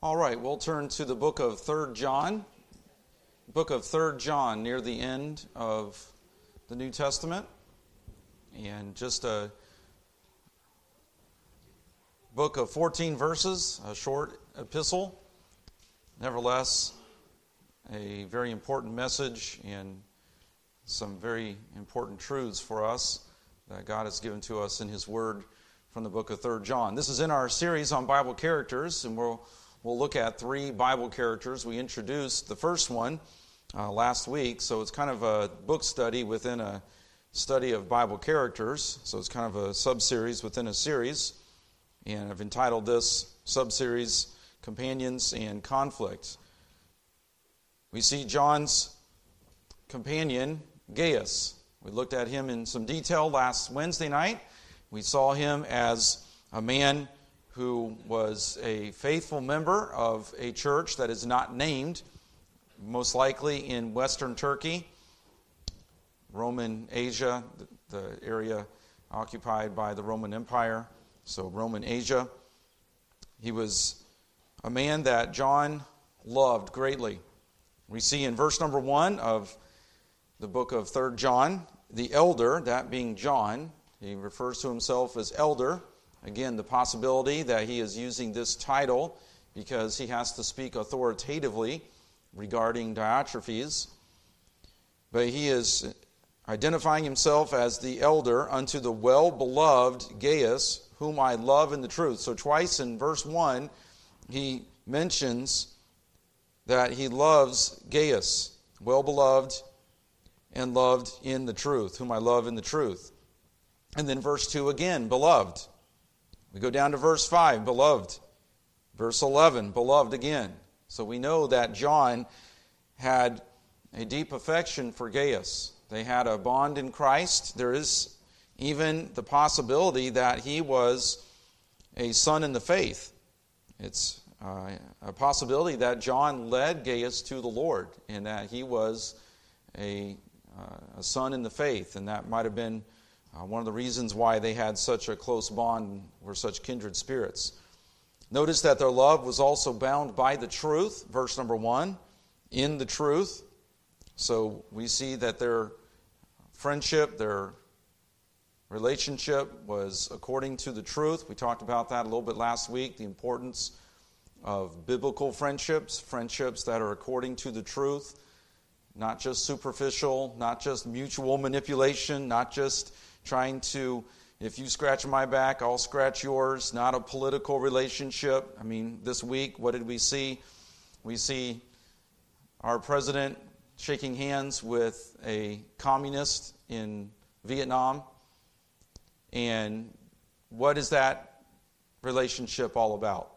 All right, we'll turn to the book of 3rd John. Book of 3rd John, near the end of the New Testament. And just a book of 14 verses, a short epistle. Nevertheless, a very important message and some very important truths for us that God has given to us in His Word from the book of 3rd John. This is in our series on Bible characters, and we'll we'll look at three Bible characters. We introduced the first one uh, last week, so it's kind of a book study within a study of Bible characters. So it's kind of a sub series within a series, and I've entitled this sub series Companions and Conflict. We see John's companion, Gaius. We looked at him in some detail last Wednesday night. We saw him as a man who was a faithful member of a church that is not named, most likely in Western Turkey, Roman Asia, the area occupied by the Roman Empire, so Roman Asia. He was a man that John loved greatly. We see in verse number one of the book of 3rd John, the elder, that being John, he refers to himself as elder. Again, the possibility that he is using this title because he has to speak authoritatively regarding Diotrephes. But he is identifying himself as the elder unto the well beloved Gaius, whom I love in the truth. So, twice in verse 1, he mentions that he loves Gaius, well beloved and loved in the truth, whom I love in the truth. And then verse 2 again, beloved. We go down to verse 5, beloved. Verse 11, beloved again. So we know that John had a deep affection for Gaius. They had a bond in Christ. There is even the possibility that he was a son in the faith. It's uh, a possibility that John led Gaius to the Lord and that he was a, uh, a son in the faith, and that might have been uh, one of the reasons why they had such a close bond were such kindred spirits. Notice that their love was also bound by the truth, verse number one, in the truth. So we see that their friendship, their relationship was according to the truth. We talked about that a little bit last week, the importance of biblical friendships, friendships that are according to the truth, not just superficial, not just mutual manipulation, not just trying to, if you scratch my back, I'll scratch yours, not a political relationship. I mean, this week, what did we see? We see our president shaking hands with a communist in Vietnam. And what is that relationship all about?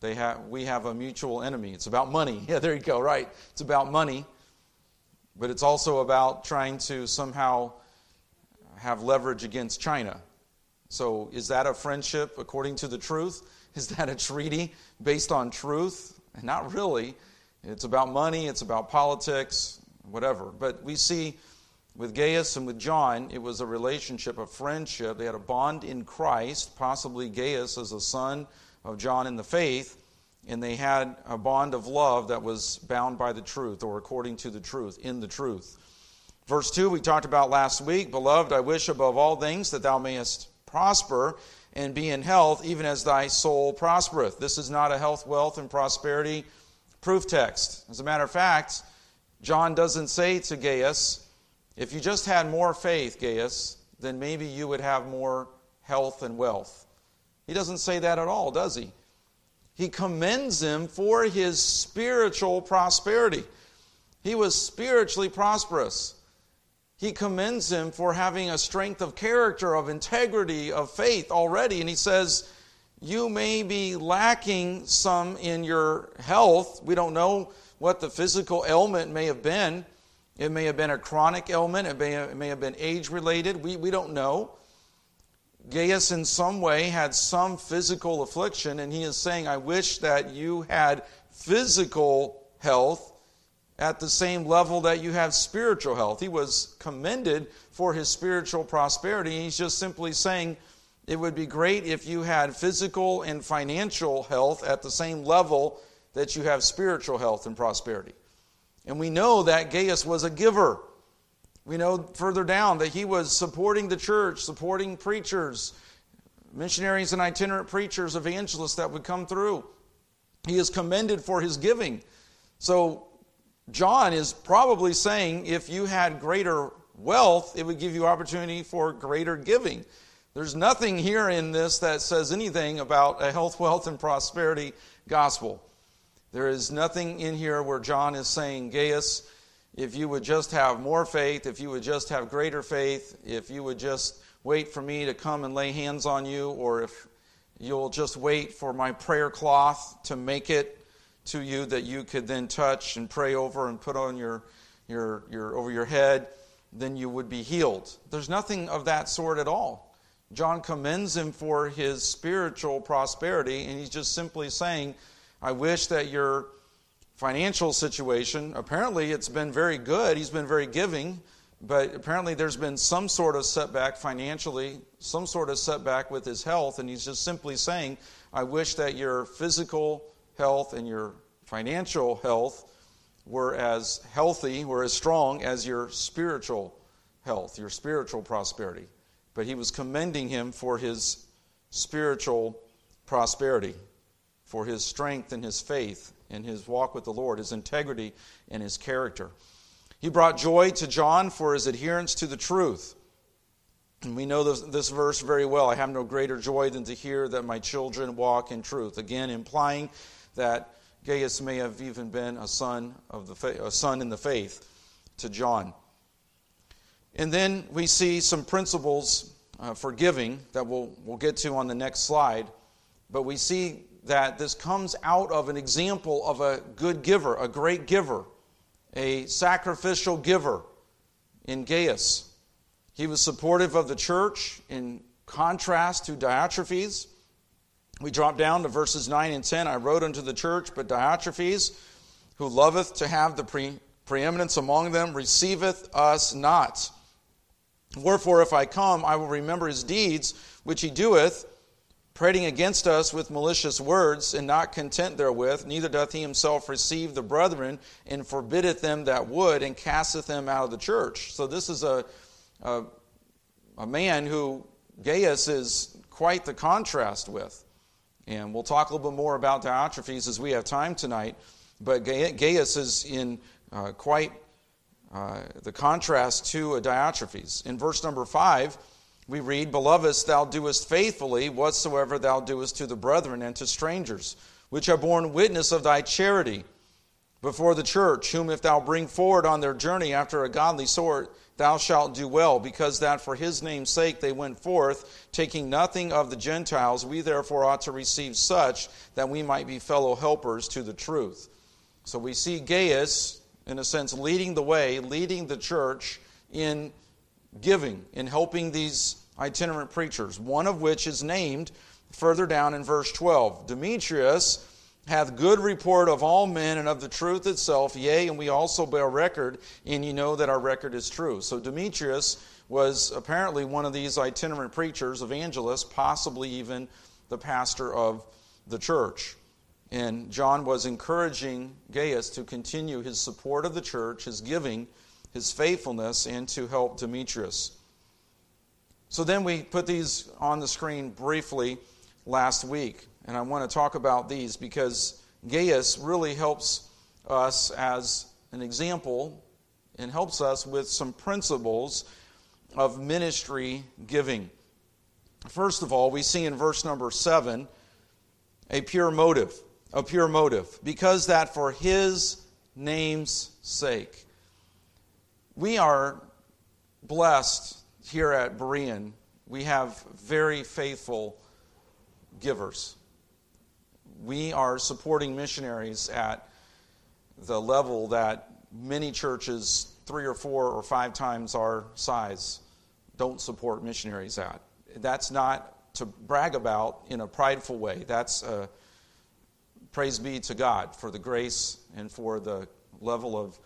They have, we have a mutual enemy. It's about money. Yeah, there you go, right. It's about money. But it's also about trying to somehow have leverage against China. So, is that a friendship according to the truth? Is that a treaty based on truth? Not really. It's about money, it's about politics, whatever. But we see with Gaius and with John, it was a relationship, a friendship. They had a bond in Christ, possibly Gaius as a son of John in the faith, and they had a bond of love that was bound by the truth or according to the truth, in the truth. Verse 2, we talked about last week Beloved, I wish above all things that thou mayest prosper and be in health, even as thy soul prospereth. This is not a health, wealth, and prosperity proof text. As a matter of fact, John doesn't say to Gaius, if you just had more faith, Gaius, then maybe you would have more health and wealth. He doesn't say that at all, does he? He commends him for his spiritual prosperity. He was spiritually prosperous he commends him for having a strength of character, of integrity, of faith already. And he says, You may be lacking some in your health. We don't know what the physical ailment may have been. It may have been a chronic ailment, it may have, it may have been age related. We, we don't know. Gaius, in some way, had some physical affliction, and he is saying, I wish that you had physical health at the same level that you have spiritual health. He was commended for his spiritual prosperity. He's just simply saying, It would be great if you had physical and financial health at the same level that you have spiritual health and prosperity. And we know that Gaius was a giver. We know further down that he was supporting the church, supporting preachers, missionaries and itinerant preachers, evangelists that would come through. He is commended for his giving. So, John is probably saying if you had greater wealth, it would give you opportunity for greater giving. There's nothing here in this that says anything about a health, wealth, and prosperity gospel. There is nothing in here where John is saying, Gaius, if you would just have more faith, if you would just have greater faith, if you would just wait for me to come and lay hands on you, or if you'll just wait for my prayer cloth to make it to you that you could then touch and pray over and put on your, your, your over your head, then you would be healed. There's nothing of that sort at all. John commends him for his spiritual prosperity, and he's just simply saying, I wish that your financial situation, apparently it's been very good, he's been very giving. But apparently, there's been some sort of setback financially, some sort of setback with his health, and he's just simply saying, I wish that your physical health and your financial health were as healthy, were as strong as your spiritual health, your spiritual prosperity. But he was commending him for his spiritual prosperity, for his strength and his faith and his walk with the Lord, his integrity and his character. He brought joy to John for his adherence to the truth. And we know this, this, verse very well. I have no greater joy than to hear that my children walk in truth. Again, implying that Gaius may have even been a son of the fa- a son in the faith to John. And then we see some principles uh, for giving that we'll, we'll get to on the next slide. But we see that this comes out of an example of a good giver, a great giver a sacrificial giver in Gaius. He was supportive of the church in contrast to Diotrephes. We drop down to verses 9 and 10. I wrote unto the church, but Diotrephes, who loveth to have the pre- preeminence among them, receiveth us not. Wherefore, if I come, I will remember his deeds, which he doeth prating against us with malicious words, and not content therewith, neither doth he himself receive the brethren, and forbiddeth them that would, and casteth them out of the church. So this is a, a, a man who Gaius is quite the contrast with. And we'll talk a little bit more about Diotrephes as we have time tonight. But Gaius is in uh, quite uh, the contrast to a Diotrephes. In verse number 5, we read, Beloved, thou doest faithfully whatsoever thou doest to the brethren and to strangers, which have borne witness of thy charity before the church, whom if thou bring forward on their journey after a godly sort, thou shalt do well, because that for his name's sake they went forth, taking nothing of the Gentiles. We therefore ought to receive such that we might be fellow helpers to the truth. So we see Gaius, in a sense, leading the way, leading the church in giving, in helping these itinerant preachers, one of which is named further down in verse 12. Demetrius hath good report of all men and of the truth itself, yea, and we also bear record, and ye know that our record is true. So Demetrius was apparently one of these itinerant preachers, evangelists, possibly even the pastor of the church. And John was encouraging Gaius to continue his support of the church, his giving, his faithfulness, and to help Demetrius. So then we put these on the screen briefly last week, and I want to talk about these because Gaius really helps us as an example and helps us with some principles of ministry giving. First of all, we see in verse number 7 a pure motive, a pure motive, because that for his name's sake. We are blessed here at Berean, we have very faithful givers. We are supporting missionaries at the level that many churches, three or four or five times our size, don't support missionaries at. That's not to brag about in a prideful way. That's a praise be to God for the grace and for the level of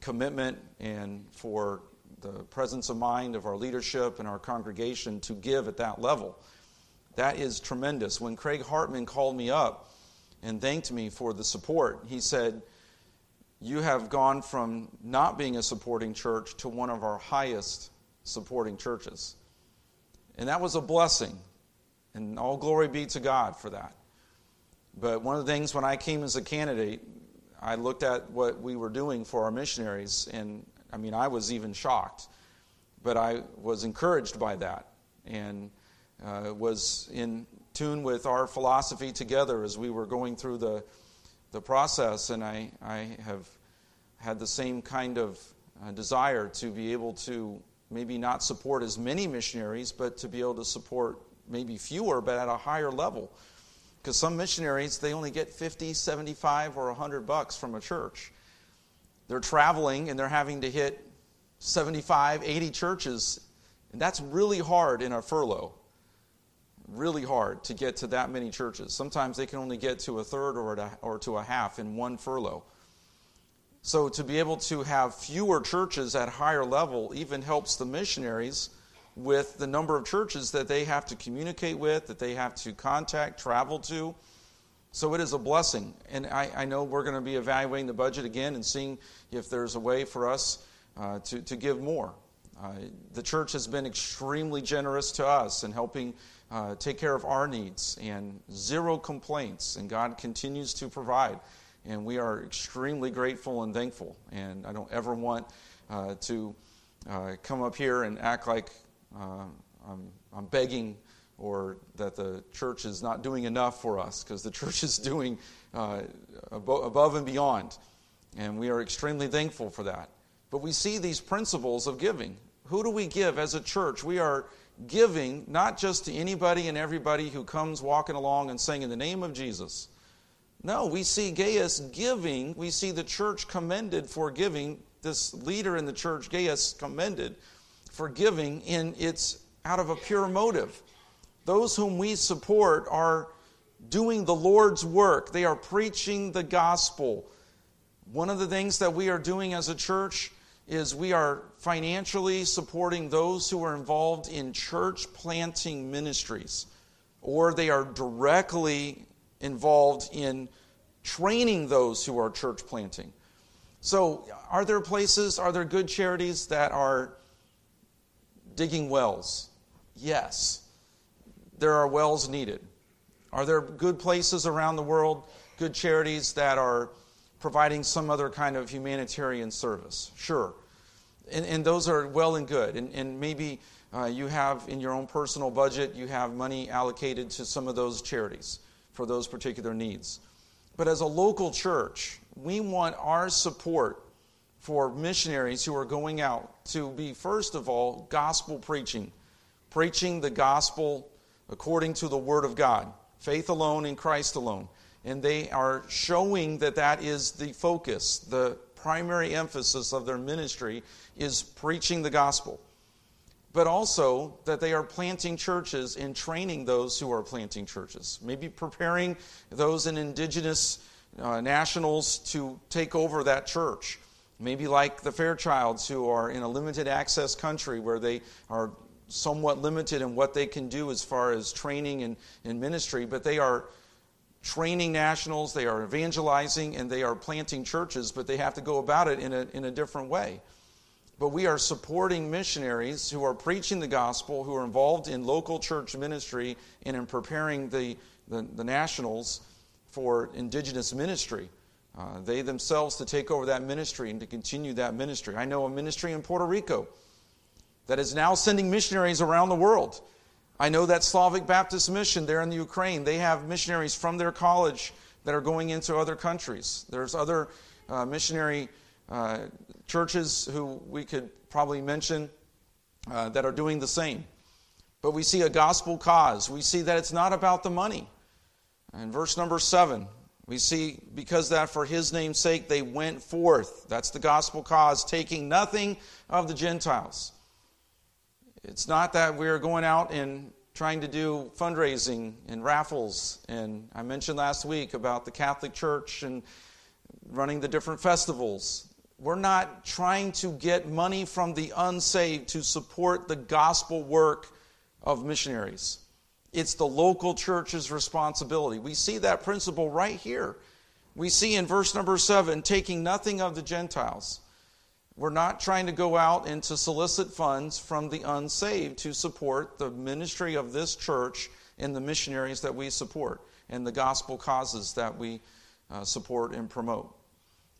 commitment and for the presence of mind of our leadership and our congregation to give at that level. That is tremendous. When Craig Hartman called me up and thanked me for the support, he said, You have gone from not being a supporting church to one of our highest supporting churches. And that was a blessing. And all glory be to God for that. But one of the things when I came as a candidate, I looked at what we were doing for our missionaries, and I mean, I was even shocked. But I was encouraged by that and uh, was in tune with our philosophy together as we were going through the, the process. And I, I have had the same kind of uh, desire to be able to maybe not support as many missionaries, but to be able to support maybe fewer, but at a higher level. Because some missionaries, they only get 50, 75, or 100 bucks from a church. They're traveling and they're having to hit 75, 80 churches. And that's really hard in a furlough. Really hard to get to that many churches. Sometimes they can only get to a third or, or to a half in one furlough. So to be able to have fewer churches at higher level even helps the missionaries with the number of churches that they have to communicate with, that they have to contact, travel to. So it is a blessing. And I, I know we're going to be evaluating the budget again and seeing if there's a way for us uh, to, to give more. Uh, the church has been extremely generous to us in helping uh, take care of our needs and zero complaints, and God continues to provide. And we are extremely grateful and thankful. And I don't ever want uh, to uh, come up here and act like uh, I'm, I'm begging or that the church is not doing enough for us because the church is doing uh, above and beyond. And we are extremely thankful for that. But we see these principles of giving. Who do we give as a church? We are giving not just to anybody and everybody who comes walking along and saying, In the name of Jesus. No, we see Gaius giving. We see the church commended for giving. This leader in the church, Gaius, commended for giving in its out of a pure motive. Those whom we support are doing the Lord's work. They are preaching the gospel. One of the things that we are doing as a church is we are financially supporting those who are involved in church planting ministries, or they are directly involved in training those who are church planting. So, are there places, are there good charities that are digging wells? Yes. There are wells needed. Are there good places around the world, good charities that are providing some other kind of humanitarian service? Sure. And, and those are well and good. And, and maybe uh, you have in your own personal budget, you have money allocated to some of those charities for those particular needs. But as a local church, we want our support for missionaries who are going out to be, first of all, gospel preaching, preaching the gospel according to the Word of God, faith alone in Christ alone. And they are showing that that is the focus, the primary emphasis of their ministry is preaching the gospel but also that they are planting churches and training those who are planting churches. Maybe preparing those in indigenous uh, nationals to take over that church. Maybe like the Fairchilds, who are in a limited access country where they are somewhat limited in what they can do as far as training and, and ministry, but they are training nationals, they are evangelizing, and they are planting churches, but they have to go about it in a, in a different way but we are supporting missionaries who are preaching the gospel, who are involved in local church ministry and in preparing the, the, the nationals for indigenous ministry. Uh, they themselves to take over that ministry and to continue that ministry. I know a ministry in Puerto Rico that is now sending missionaries around the world. I know that Slavic Baptist Mission there in the Ukraine, they have missionaries from their college that are going into other countries. There's other uh, missionary uh, churches who we could probably mention uh, that are doing the same. But we see a gospel cause. We see that it's not about the money. In verse number seven, we see because that for his name's sake they went forth. That's the gospel cause, taking nothing of the Gentiles. It's not that we're going out and trying to do fundraising and raffles. And I mentioned last week about the Catholic Church and running the different festivals. We're not trying to get money from the unsaved to support the gospel work of missionaries. It's the local church's responsibility. We see that principle right here. We see in verse number seven, taking nothing of the Gentiles. We're not trying to go out and to solicit funds from the unsaved to support the ministry of this church and the missionaries that we support and the gospel causes that we uh, support and promote.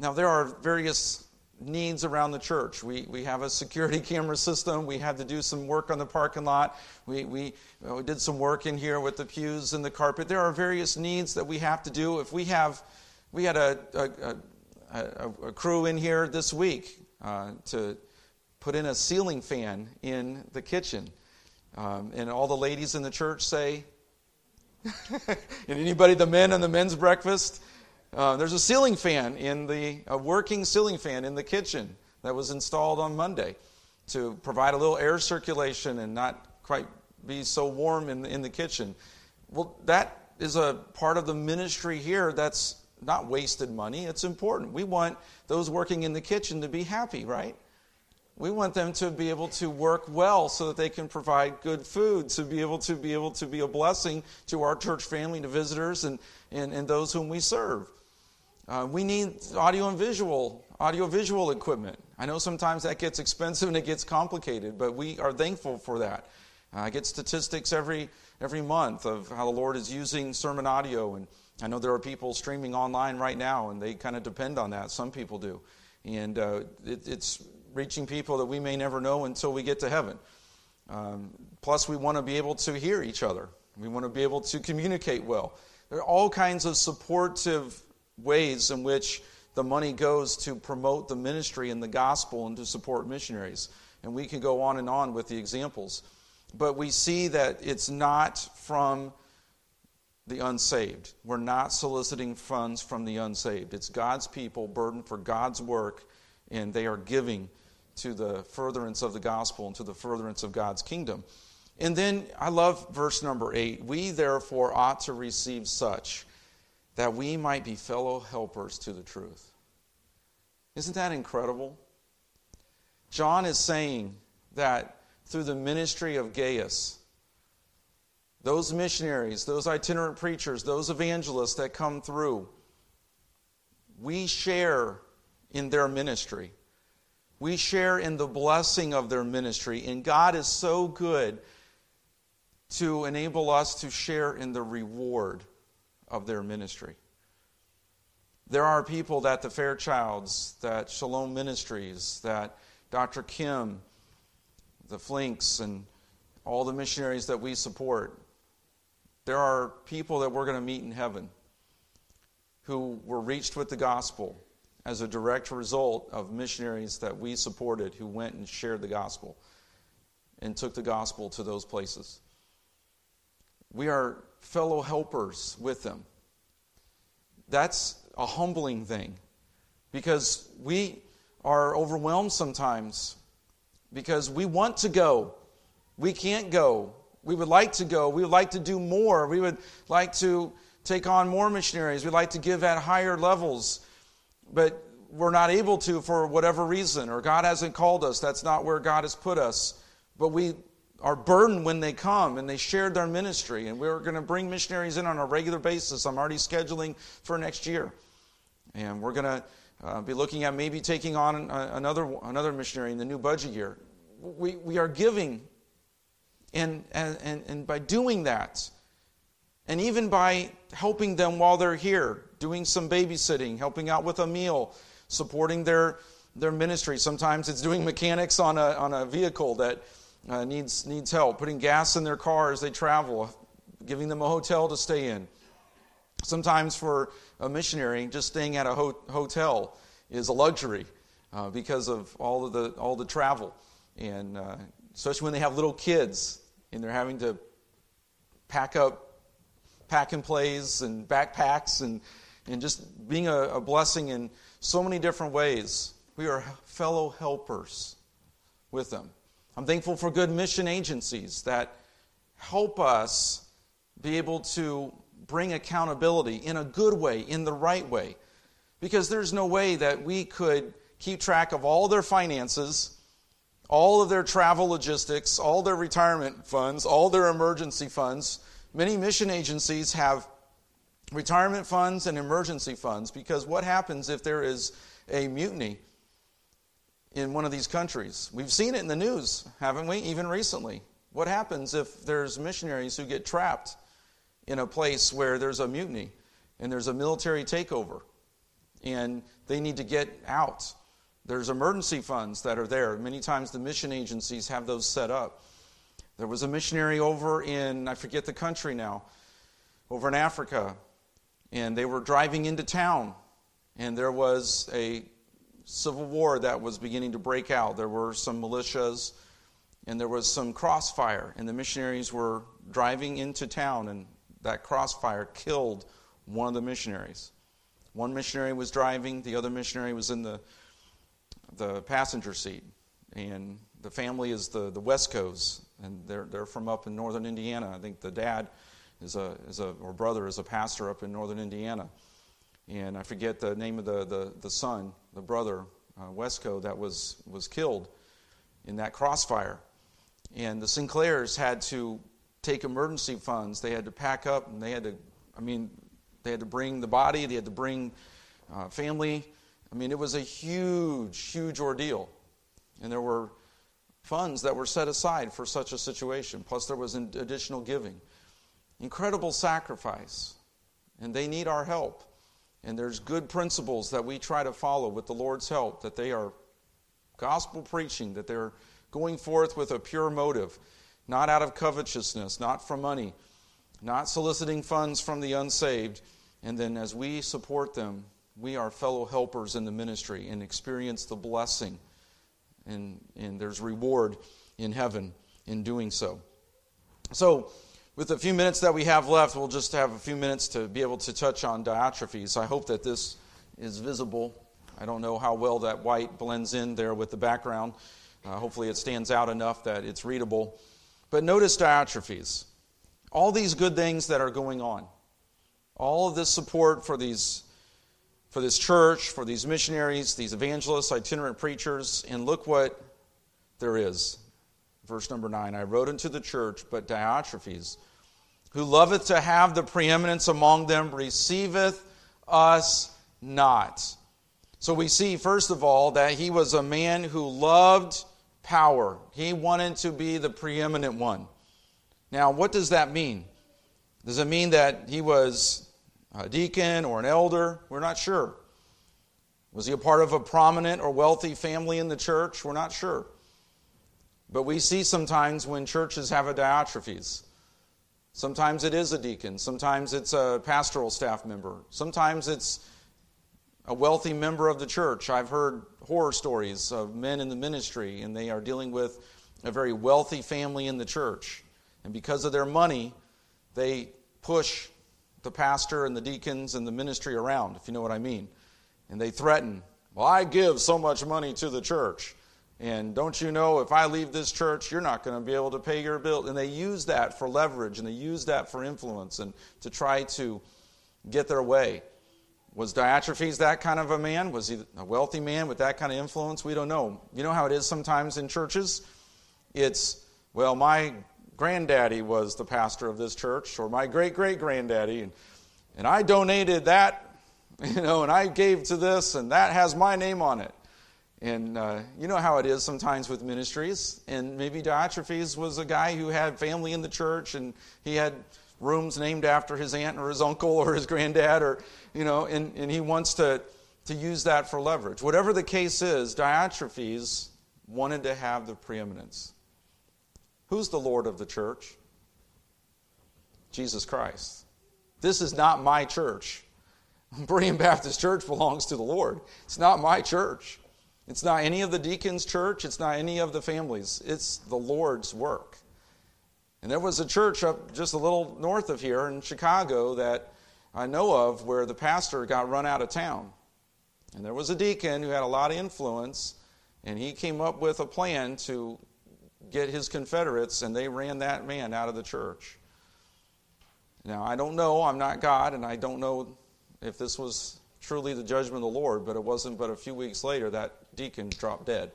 Now, there are various needs around the church. We, we have a security camera system. We had to do some work on the parking lot. We, we, we did some work in here with the pews and the carpet. There are various needs that we have to do. If we have, we had a, a, a, a crew in here this week uh, to put in a ceiling fan in the kitchen. Um, and all the ladies in the church say, and anybody, the men on the men's breakfast, uh, there's a ceiling fan in the, a working ceiling fan in the kitchen that was installed on Monday to provide a little air circulation and not quite be so warm in the, in the kitchen. Well, that is a part of the ministry here that's not wasted money. It's important. We want those working in the kitchen to be happy, right? We want them to be able to work well so that they can provide good food, to be able to be able to be a blessing to our church family, to visitors, and, and, and those whom we serve. Uh, we need audio and visual, audio visual equipment. I know sometimes that gets expensive and it gets complicated, but we are thankful for that. Uh, I get statistics every every month of how the Lord is using sermon audio and I know there are people streaming online right now, and they kind of depend on that. Some people do. And uh, it, it's reaching people that we may never know until we get to heaven. Um, plus, we want to be able to hear each other, we want to be able to communicate well. There are all kinds of supportive ways in which the money goes to promote the ministry and the gospel and to support missionaries. And we can go on and on with the examples. But we see that it's not from the unsaved. We're not soliciting funds from the unsaved. It's God's people burdened for God's work, and they are giving to the furtherance of the gospel and to the furtherance of God's kingdom. And then I love verse number eight. We therefore ought to receive such that we might be fellow helpers to the truth. Isn't that incredible? John is saying that through the ministry of Gaius, those missionaries, those itinerant preachers, those evangelists that come through, we share in their ministry. We share in the blessing of their ministry. And God is so good to enable us to share in the reward of their ministry. There are people that the Fairchilds, that Shalom Ministries, that Dr. Kim, the Flinks, and all the missionaries that we support, there are people that we're going to meet in heaven who were reached with the gospel as a direct result of missionaries that we supported who went and shared the gospel and took the gospel to those places. We are fellow helpers with them. That's a humbling thing because we are overwhelmed sometimes because we want to go. We can't go. We would like to go. We would like to do more. We would like to take on more missionaries. We'd like to give at higher levels. But we're not able to for whatever reason, or God hasn't called us. That's not where God has put us. But we are burdened when they come and they shared their ministry. And we're going to bring missionaries in on a regular basis. I'm already scheduling for next year. And we're going to uh, be looking at maybe taking on another, another missionary in the new budget year. We, we are giving and, and, and by doing that, and even by helping them while they're here, doing some babysitting, helping out with a meal, supporting their, their ministry. Sometimes it's doing mechanics on a, on a vehicle that uh, needs, needs help, putting gas in their car as they travel, giving them a hotel to stay in. Sometimes for a missionary, just staying at a ho- hotel is a luxury uh, because of all of the, all the travel. And uh, especially when they have little kids and they're having to pack up pack and plays and backpacks and, and just being a, a blessing in so many different ways. We are fellow helpers with them. I'm thankful for good mission agencies that help us be able to bring accountability in a good way, in the right way. Because there's no way that we could keep track of all their finances all of their travel logistics, all their retirement funds, all their emergency funds Many mission agencies have retirement funds and emergency funds because what happens if there is a mutiny in one of these countries? We've seen it in the news, haven't we? Even recently. What happens if there's missionaries who get trapped in a place where there's a mutiny and there's a military takeover and they need to get out? There's emergency funds that are there. Many times the mission agencies have those set up. There was a missionary over in, I forget the country now, over in Africa, and they were driving into town, and there was a civil war that was beginning to break out. There were some militias, and there was some crossfire, and the missionaries were driving into town, and that crossfire killed one of the missionaries. One missionary was driving, the other missionary was in the, the passenger seat. And the family is the, the Wescos, and they're, they're from up in northern Indiana. I think the dad is a, is a, or brother is a pastor up in northern Indiana. And I forget the name of the, the, the son, the brother, uh, Wesco, that was, was killed in that crossfire. And the Sinclairs had to take emergency funds. They had to pack up, and they had to, I mean, they had to bring the body, they had to bring uh, family. I mean, it was a huge, huge ordeal. And there were funds that were set aside for such a situation, plus, there was additional giving. Incredible sacrifice. And they need our help. And there's good principles that we try to follow with the Lord's help, that they are gospel preaching, that they're going forth with a pure motive, not out of covetousness, not for money, not soliciting funds from the unsaved. And then as we support them, we are fellow helpers in the ministry and experience the blessing. And, and there's reward in heaven in doing so. So, with the few minutes that we have left, we'll just have a few minutes to be able to touch on Diotrephes. I hope that this is visible. I don't know how well that white blends in there with the background. Uh, hopefully, it stands out enough that it's readable. But notice Diotrephes. All these good things that are going on, all of this support for these for this church, for these missionaries, these evangelists, itinerant preachers, and look what there is. Verse number 9 I wrote unto the church, but Diotrephes, who loveth to have the preeminence among them, receiveth us not. So we see, first of all, that he was a man who loved power. He wanted to be the preeminent one. Now, what does that mean? Does it mean that he was a deacon or an elder? We're not sure. Was he a part of a prominent or wealthy family in the church? We're not sure. But we see sometimes when churches have a Diotrephes. Sometimes it is a deacon. Sometimes it's a pastoral staff member. Sometimes it's a wealthy member of the church. I've heard horror stories of men in the ministry, and they are dealing with a very wealthy family in the church. And because of their money, they push the pastor and the deacons and the ministry around, if you know what I mean. And they threaten, Well, I give so much money to the church. And don't you know, if I leave this church, you're not going to be able to pay your bill. And they use that for leverage and they use that for influence and to try to get their way. Was Diotrephes that kind of a man? Was he a wealthy man with that kind of influence? We don't know. You know how it is sometimes in churches? It's, well, my granddaddy was the pastor of this church, or my great great granddaddy, and, and I donated that, you know, and I gave to this, and that has my name on it. And uh, you know how it is sometimes with ministries. And maybe Diotrephes was a guy who had family in the church and he had rooms named after his aunt or his uncle or his granddad, or, you know, and, and he wants to, to use that for leverage. Whatever the case is, Diotrephes wanted to have the preeminence. Who's the Lord of the church? Jesus Christ. This is not my church. Berean Baptist Church belongs to the Lord. It's not my church. It's not any of the deacons' church, it's not any of the families. It's the Lord's work. And there was a church up just a little north of here in Chicago that I know of where the pastor got run out of town. And there was a deacon who had a lot of influence, and he came up with a plan to get his Confederates, and they ran that man out of the church. Now, I don't know, I'm not God, and I don't know if this was truly the judgment of the Lord, but it wasn't but a few weeks later that deacon dropped dead.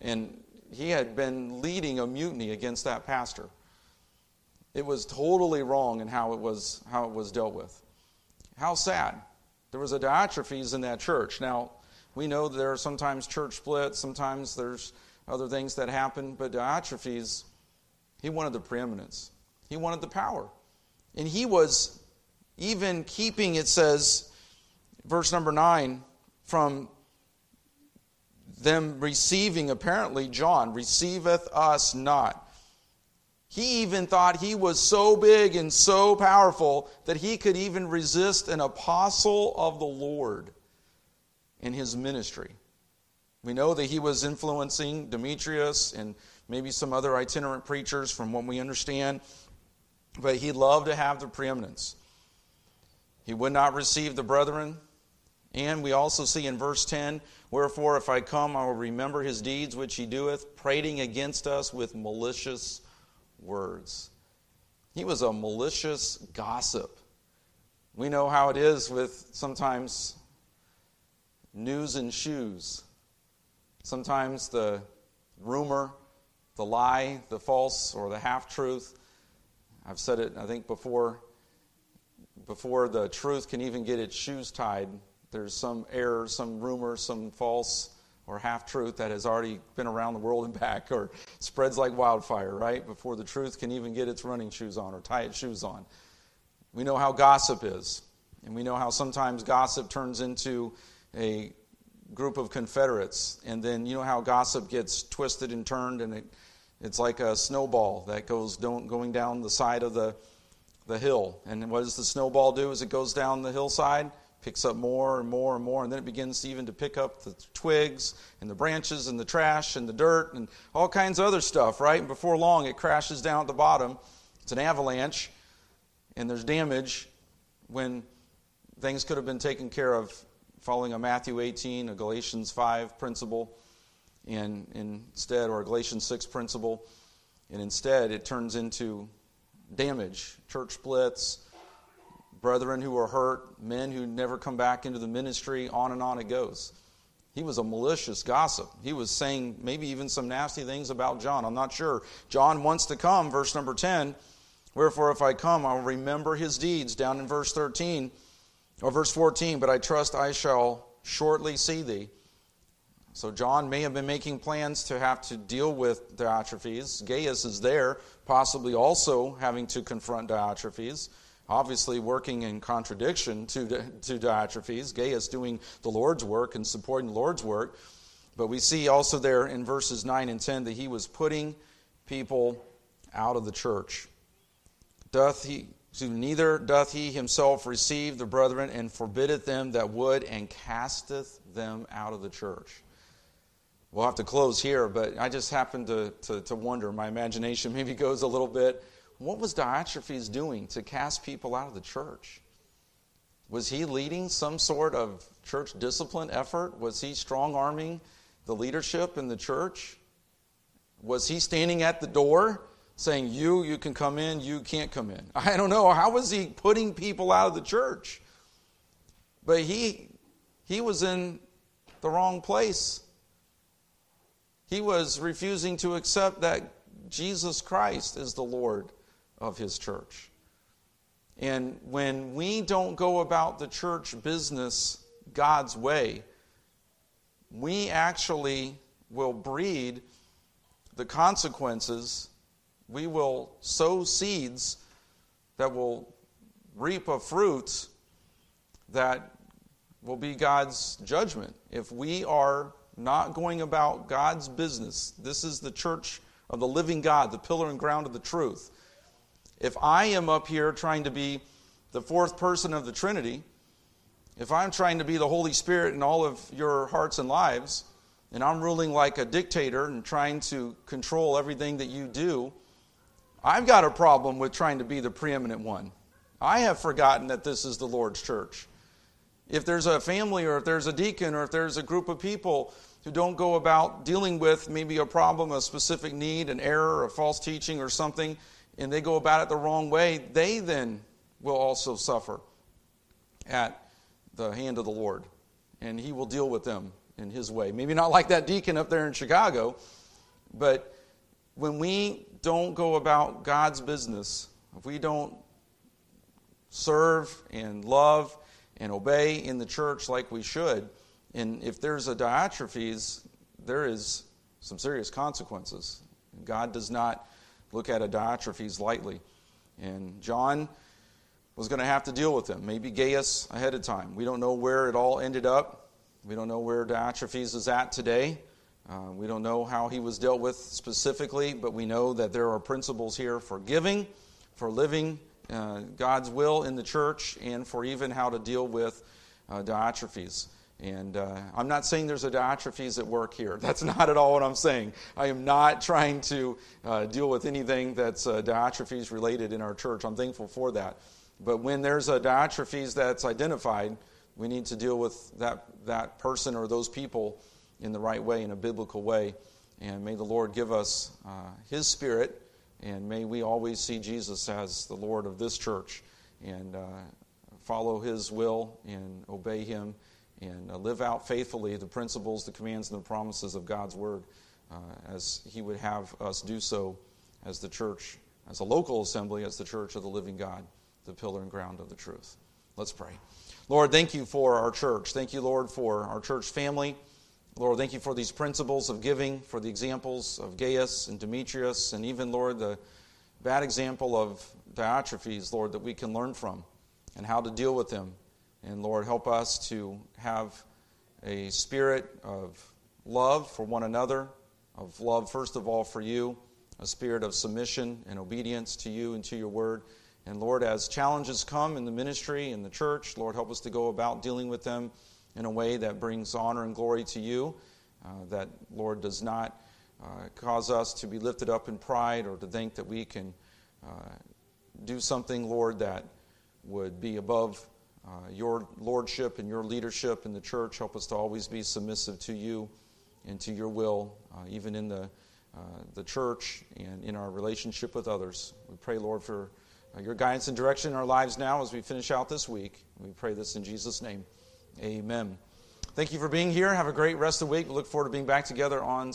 And he had been leading a mutiny against that pastor. It was totally wrong in how it was, how it was dealt with. How sad. There was a Diotrephes in that church. Now, we know there are sometimes church splits, sometimes there's other things that happened, but Diotrephes, he wanted the preeminence. He wanted the power. And he was even keeping, it says, verse number 9, from them receiving, apparently, John, receiveth us not. He even thought he was so big and so powerful that he could even resist an apostle of the Lord in his ministry. We know that he was influencing Demetrius and maybe some other itinerant preachers from what we understand, but he loved to have the preeminence. He would not receive the brethren. And we also see in verse 10 Wherefore, if I come, I will remember his deeds which he doeth, prating against us with malicious words. He was a malicious gossip. We know how it is with sometimes news and shoes. Sometimes the rumor, the lie, the false, or the half truth. I've said it, I think, before. Before the truth can even get its shoes tied, there's some error, some rumor, some false or half truth that has already been around the world and back or spreads like wildfire, right? Before the truth can even get its running shoes on or tie its shoes on. We know how gossip is. And we know how sometimes gossip turns into a group of Confederates. And then you know how gossip gets twisted and turned and it, it's like a snowball that goes going down the side of the, the hill. And what does the snowball do as it goes down the hillside? picks up more and more and more, and then it begins even to pick up the twigs and the branches and the trash and the dirt and all kinds of other stuff, right? And before long, it crashes down at the bottom. It's an avalanche, and there's damage when things could have been taken care of following a Matthew 18, a Galatians 5 principle, and instead, or a Galatians 6 principle, and instead it turns into damage, church splits, brethren who are hurt, men who never come back into the ministry, on and on it goes. He was a malicious gossip. He was saying maybe even some nasty things about John. I'm not sure. John wants to come, verse number 10. Wherefore, if I come, I will remember his deeds, down in verse 13, or verse 14, but I trust I shall shortly see thee. So, John may have been making plans to have to deal with Diotrephes. Gaius is there, possibly also having to confront Diotrephes obviously working in contradiction to, to Diotrephes. Gaius doing the Lord's work and supporting the Lord's work. But we see also there in verses 9 and 10 that he was putting people out of the church. Doth he, neither doth he himself receive the brethren and forbiddeth them that would and casteth them out of the church. We'll have to close here, but I just happen to, to, to wonder. My imagination maybe goes a little bit what was Diotrephes doing to cast people out of the church? Was he leading some sort of church discipline effort? Was he strong arming the leadership in the church? Was he standing at the door saying, You, you can come in, you can't come in? I don't know. How was he putting people out of the church? But he, he was in the wrong place. He was refusing to accept that Jesus Christ is the Lord of his church. And when we don't go about the church business God's way, we actually will breed the consequences. We will sow seeds that will reap a fruit that will be God's judgment. If we are not going about God's business, this is the church of the living God, the pillar and ground of the truth. If I am up here trying to be the fourth person of the Trinity, if I'm trying to be the Holy Spirit in all of your hearts and lives, and I'm ruling like a dictator and trying to control everything that you do, I've got a problem with trying to be the preeminent one. I have forgotten that this is the Lord's church. If there's a family or if there's a deacon or if there's a group of people who don't go about dealing with maybe a problem, a specific need, an error, a false teaching or something, and they go about it the wrong way, they then will also suffer at the hand of the Lord. And He will deal with them in His way. Maybe not like that deacon up there in Chicago, but when we don't go about God's business if we don't serve and love and obey in the church like we should, and if there's a Diotrephes, there is some serious consequences. God does not look at a Diotrephes lightly. And John was going to have to deal with him, maybe Gaius ahead of time. We don't know where it all ended up. We don't know where Diotrephes is at today. Uh, we don't know how he was dealt with specifically, but we know that there are principles here for giving, for living uh, God's will in the church, and for even how to deal with uh, Diotrephes. And uh, I'm not saying there's a Diotrephes at work here. That's not at all what I'm saying. I am not trying to uh, deal with anything that's uh, Diotrephes related in our church. I'm thankful for that. But when there's a Diotrephes that's identified, we need to deal with that, that person or those people in the right way, in a biblical way. And may the Lord give us uh, His Spirit, and may we always see Jesus as the Lord of this church and uh, follow His will and obey Him and uh, live out faithfully the principles, the commands, and the promises of God's Word uh, as He would have us do so as the church, as a local assembly, as the church of the living God, the pillar and ground of the truth. Let's pray. Lord, thank you for our church. Thank you, Lord, for our church family. Lord, thank you for these principles of giving, for the examples of Gaius and Demetrius, and even, Lord, the bad example of Diotrephes, Lord, that we can learn from and how to deal with them. And Lord, help us to have a spirit of love for one another, of love, first of all, for you, a spirit of submission and obedience to you and to your word. And Lord, as challenges come in the ministry, in the church, Lord, help us to go about dealing with them in a way that brings honor and glory to you, uh, that, Lord, does not uh, cause us to be lifted up in pride or to think that we can uh, do something, Lord, that would be above uh, your lordship and your leadership in the church. Help us to always be submissive to you and to your will, uh, even in the, uh, the church and in our relationship with others. We pray, Lord, for your guidance and direction in our lives now as we finish out this week. We pray this in Jesus' name. Amen. Thank you for being here. Have a great rest of the week. We look forward to being back together on